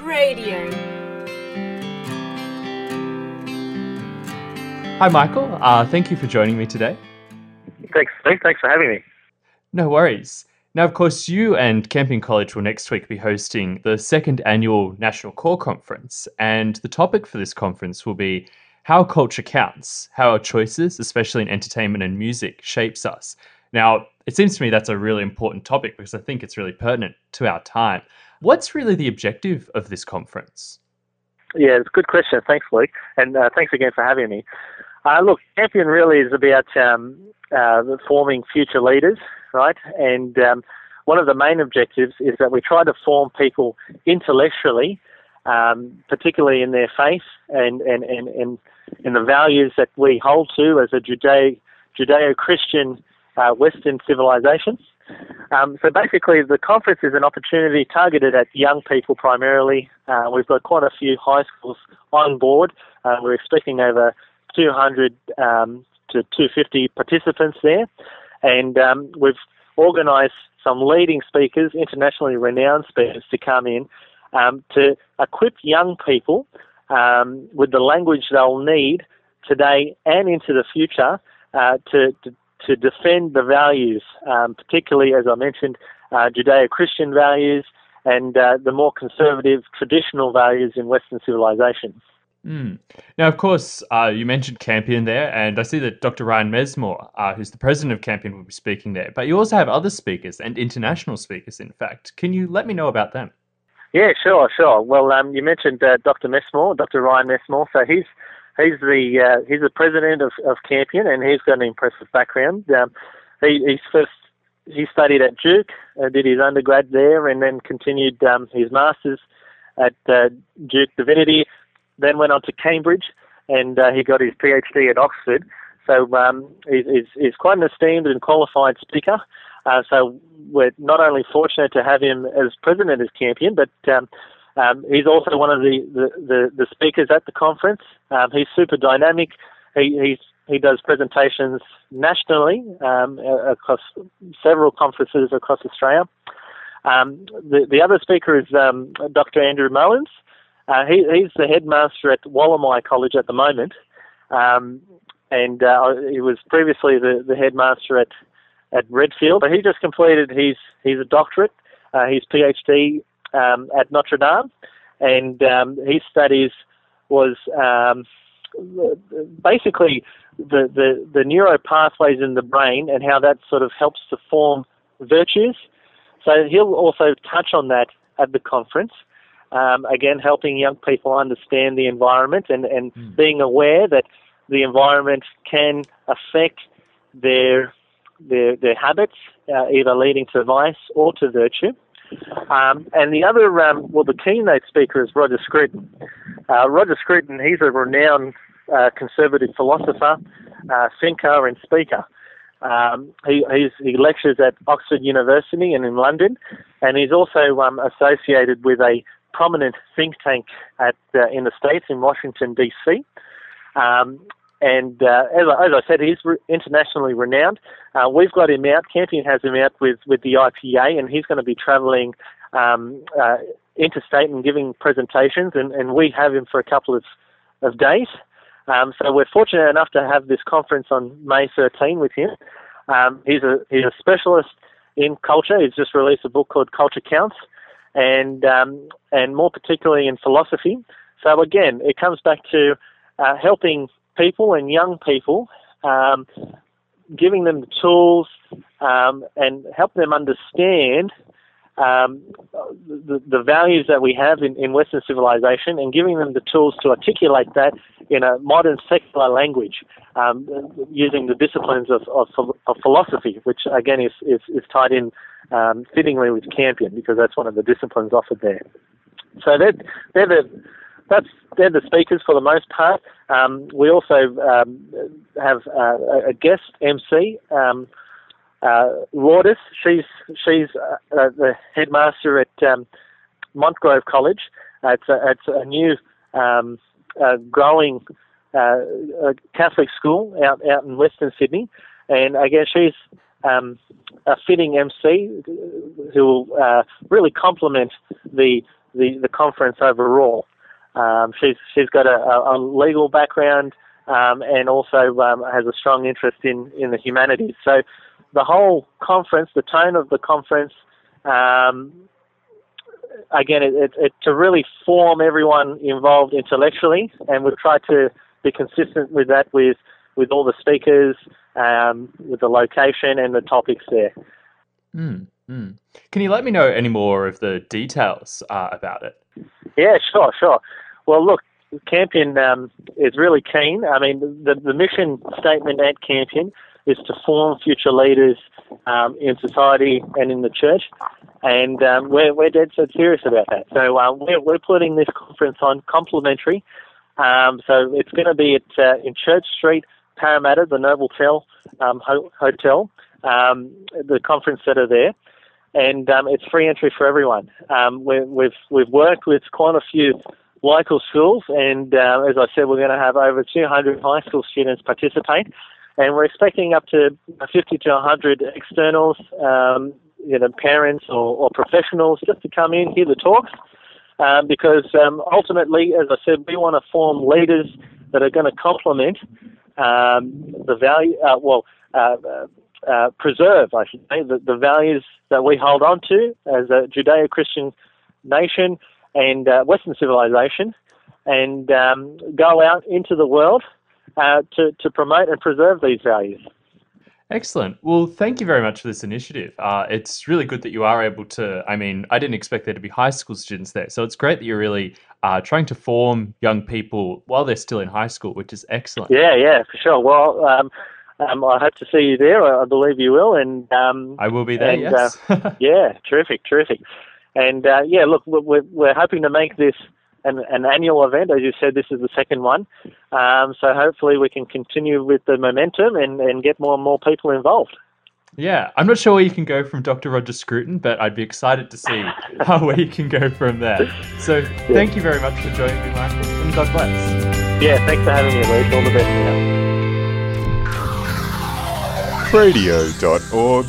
Radio. Hi, Michael. Uh, thank you for joining me today. Thanks, Steve. Thanks for having me. No worries. Now, of course, you and Campion College will next week be hosting the second annual National Core Conference, and the topic for this conference will be how culture counts, how our choices, especially in entertainment and music, shapes us. Now, it seems to me that's a really important topic because I think it's really pertinent to our time. What's really the objective of this conference? Yeah, it's a good question. Thanks, Luke, and uh, thanks again for having me. Uh, look, Campion really is about um, uh, forming future leaders, right? And um, one of the main objectives is that we try to form people intellectually, um, particularly in their faith and, and, and, and in the values that we hold to as a Judeo, Judeo-Christian uh, Western civilization. Um, so basically, the conference is an opportunity targeted at young people primarily. Uh, we've got quite a few high schools on board. Uh, we're expecting over 200 um, to 250 participants there, and um, we've organised some leading speakers, internationally renowned speakers, to come in um, to equip young people um, with the language they'll need today and into the future uh, to, to, to defend the values, um, particularly as I mentioned, uh, Judeo-Christian values and uh, the more conservative traditional values in Western civilization. Mm. Now, of course, uh, you mentioned Campion there, and I see that Dr. Ryan Messmore, uh, who's the president of Campion, will be speaking there. But you also have other speakers and international speakers, in fact. Can you let me know about them? Yeah, sure, sure. Well, um, you mentioned uh, Dr. Messmore, Dr. Ryan Messmore. So he's he's the uh, he's the president of, of Campion, and he's got an impressive background. Um, he, he's first he studied at Duke, uh, did his undergrad there, and then continued um, his masters at uh, Duke Divinity then went on to Cambridge, and uh, he got his PhD at Oxford. So um, he's, he's quite an esteemed and qualified speaker. Uh, so we're not only fortunate to have him as president of Campion, but um, um, he's also one of the, the, the, the speakers at the conference. Um, he's super dynamic. He, he does presentations nationally um, across several conferences across Australia. Um, the, the other speaker is um, Dr. Andrew Mullins. Uh, he, he's the headmaster at Wollemi College at the moment, um, and uh, he was previously the, the headmaster at at Redfield. But he just completed his his doctorate, uh, his PhD um, at Notre Dame, and um, his studies was um, basically the, the the neuro pathways in the brain and how that sort of helps to form virtues. So he'll also touch on that at the conference. Um, again, helping young people understand the environment and, and mm. being aware that the environment can affect their their, their habits, uh, either leading to vice or to virtue. Um, and the other, um, well, the keynote speaker is Roger Scruton. Uh, Roger Scruton, he's a renowned uh, conservative philosopher, uh, thinker, and speaker. Um, he, he lectures at Oxford University and in London, and he's also um, associated with a prominent think tank at uh, in the states in Washington D.C. Um, and uh, as, I, as, I, said, he's re- internationally renowned. Uh, we've got him out. Campion has him out with, with the IPA, and he's going to be travelling um, uh, interstate and giving presentations. And, and, we have him for a couple of, of days. Um, so we're fortunate enough to have this conference on May 13 with him. Um, he's a he's a specialist in culture. He's just released a book called Culture Counts, and um, and more particularly in philosophy. So again, it comes back to uh, helping people and young people, um, giving them the tools um, and help them understand um, the, the, values that we have in, in, Western civilization and giving them the tools to articulate that in a modern secular language um, using the disciplines of, of, of, philosophy, which again is, is, is tied in um, fittingly with Campion because that's one of the disciplines offered there. So they're, they're the that's they're the speakers for the most part. Um, we also um, have uh, a guest MC, um, uh, Lourdes. She's she's uh, uh, the headmaster at um, Montgrove College. Uh, it's a, it's a new um, growing uh, Catholic school out out in Western Sydney, and again she's um, a fitting MC who will uh, really complement the the, the conference overall. Um, she's she's got a, a legal background um, and also um, has a strong interest in, in the humanities. So the whole conference, the tone of the conference, um, again, it, it, it, to really form everyone involved intellectually, and we've tried to be consistent with that with with all the speakers, um, with the location and the topics there. Mm, mm. Can you let me know any more of the details uh, about it? Yeah, sure, sure. Well, look, Campion um, is really keen. I mean, the, the mission statement at Campion is to form future leaders um, in society and in the church, and um, we're, we're dead set serious about that. So uh, we're, we're putting this conference on complimentary. Um, so it's going to be at uh, in Church Street, Parramatta, the Novotel um, ho- Hotel, um, the conference center there and um, it's free entry for everyone. Um, we, we've, we've worked with quite a few local schools, and uh, as I said, we're going to have over 200 high school students participate, and we're expecting up to 50 to 100 externals, um, you know, parents or, or, professionals just to come in, hear the talks, um, because um, ultimately, as I said, we want to form leaders that are going to complement um, the value, uh, well, uh, uh, preserve, I should say, the, the values that we hold on to as a Judeo-Christian nation and uh, Western civilization and um, go out into the world uh, to, to promote and preserve these values. Excellent. Well, thank you very much for this initiative. Uh, it's really good that you are able to. I mean, I didn't expect there to be high school students there. So it's great that you're really uh, trying to form young people while they're still in high school, which is excellent. Yeah, yeah, for sure. Well, um, um, I hope to see you there. I believe you will. And um, I will be there, and, yes. uh, yeah, terrific, terrific. And uh, yeah, look, we're, we're hoping to make this an, an, annual event. As you said, this is the second one. Um, so hopefully we can continue with the momentum and, and get more and more people involved. Yeah, I'm not sure where you can go from Dr. Roger Scruton, but I'd be excited to see how where you can go from there. So yeah. thank you very much for joining me, Michael, and God bless. Yeah, thanks for having me, Luke. All the best now. Radio.org.au